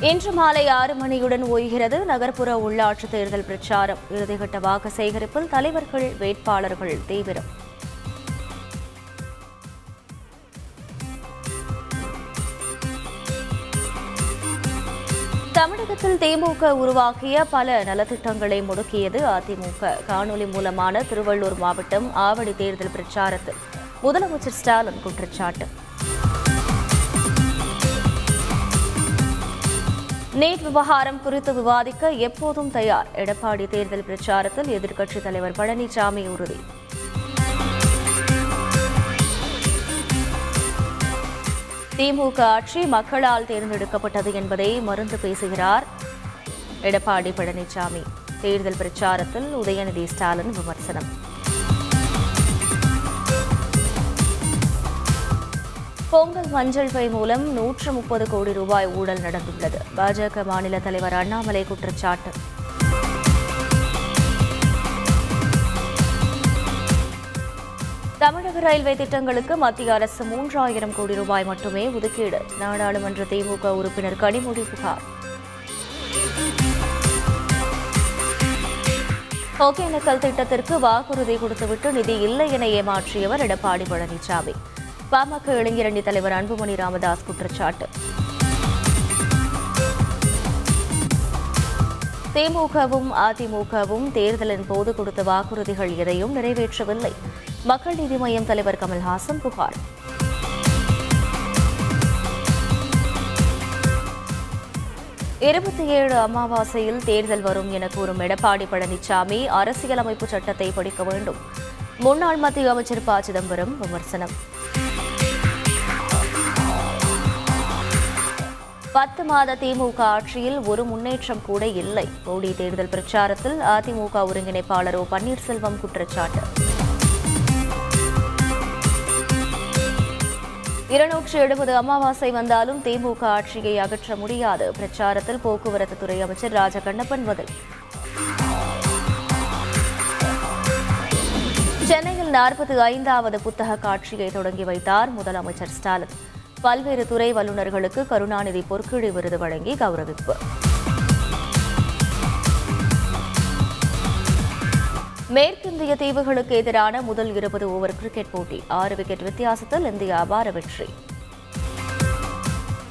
இன்று மாலை ஆறு மணியுடன் ஓய்கிறது நகர்ப்புற உள்ளாட்சி தேர்தல் பிரச்சாரம். இறுதிக்கட்ட வாக்கு சேகரிப்பில் தலைவர்கள் வேட்பாளர்கள் தீவிரம். தமிழகத்தில் திமுக உருவாக்கிய பல நலத்திட்டங்களை முடக்கியது அதிமுக. காணொலி மூலமான திருவள்ளூர் மாவட்டம் ஆவடி தேர்தல் பிரச்சாரத்தில் முதலமைச்சர் ஸ்டாலின் குற்றச்சாட்டு. நீட் விவகாரம் குறித்து விவாதிக்க எப்போதும் தயார். எடப்பாடி தேர்தல் பிரச்சாரத்தில் எதிர்க்கட்சித் தலைவர் பழனிசாமி உறுதி. திமுக ஆட்சி மக்களால் தேர்ந்தெடுக்கப்பட்டது என்பதை மருந்து பேசுகிறார் எடப்பாடி பழனிசாமி. தேர்தல் பிரச்சாரத்தில் உதயநிதி ஸ்டாலின் விமர்சனம். பொங்கல் மஞ்சள் பை மூலம் நூற்று முப்பது கோடி ரூபாய் ஊழல் நடந்துள்ளது. பாஜக மாநில தலைவர் அண்ணாமலை குற்றச்சாட்டு. தமிழக ரயில்வே திட்டங்களுக்கு மத்திய அரசு மூன்றாயிரம் கோடி ரூபாய் மட்டுமே ஒதுக்கீடு. நாடாளுமன்ற திமுக உறுப்பினர் கனிமொழி புகார். ஒகேனக்கல் திட்டத்திற்கு வாக்குறுதி கொடுத்துவிட்டு நிதி இல்லை என ஏமாற்றியவர் எடப்பாடி பழனிசாமி. பாமக இளைஞரணி தலைவர் அன்புமணி ராமதாஸ் குற்றச்சாட்டு. திமுகவும் அதிமுகவும் தேர்தலின் போது கொடுத்த வாக்குறுதிகள் எதையும் நிறைவேற்றவில்லை. மக்கள் நீதி மய்யம் தலைவர் கமல்ஹாசன் புகார். இருபத்தி ஏழு அமாவாசையில் தேர்தல் வரும் என கூறும் எடப்பாடி பழனிசாமி அரசியலமைப்பு சட்டத்தை படிக்க வேண்டும். முன்னாள் மத்திய அமைச்சர் ப. சிதம்பரம் விமர்சனம். பத்து மாத திமுக ஆட்சியில் ஒரு முன்னேற்றம் கூட இல்லை. மோடி தேர்தல் பிரச்சாரத்தில் அதிமுக ஒருங்கிணைப்பாளர் ஓ பன்னீர்செல்வம் குற்றச்சாட்டு. இருநூற்று எழுபது அமாவாசை வந்தாலும் திமுக ஆட்சியை அகற்ற முடியாது. பிரச்சாரத்தில் போக்குவரத்து துறை அமைச்சர் ராஜகண்ணப்பன் பதில். சென்னையில் நாற்பத்தி ஐந்தாவது புத்தக காட்சியை தொடங்கி வைத்தார் முதலமைச்சர் ஸ்டாலின். பல்வேறு துறை வல்லுநர்களுக்கு கருணாநிதி பொற்கிழி விருது வழங்கி கௌரவிப்பு. மேற்கிந்திய தீவுகளுக்கு எதிரான முதல் இருபது ஓவர் கிரிக்கெட் போட்டி. ஆறு விக்கெட் வித்தியாசத்தில் இந்தியா அபார வெற்றி.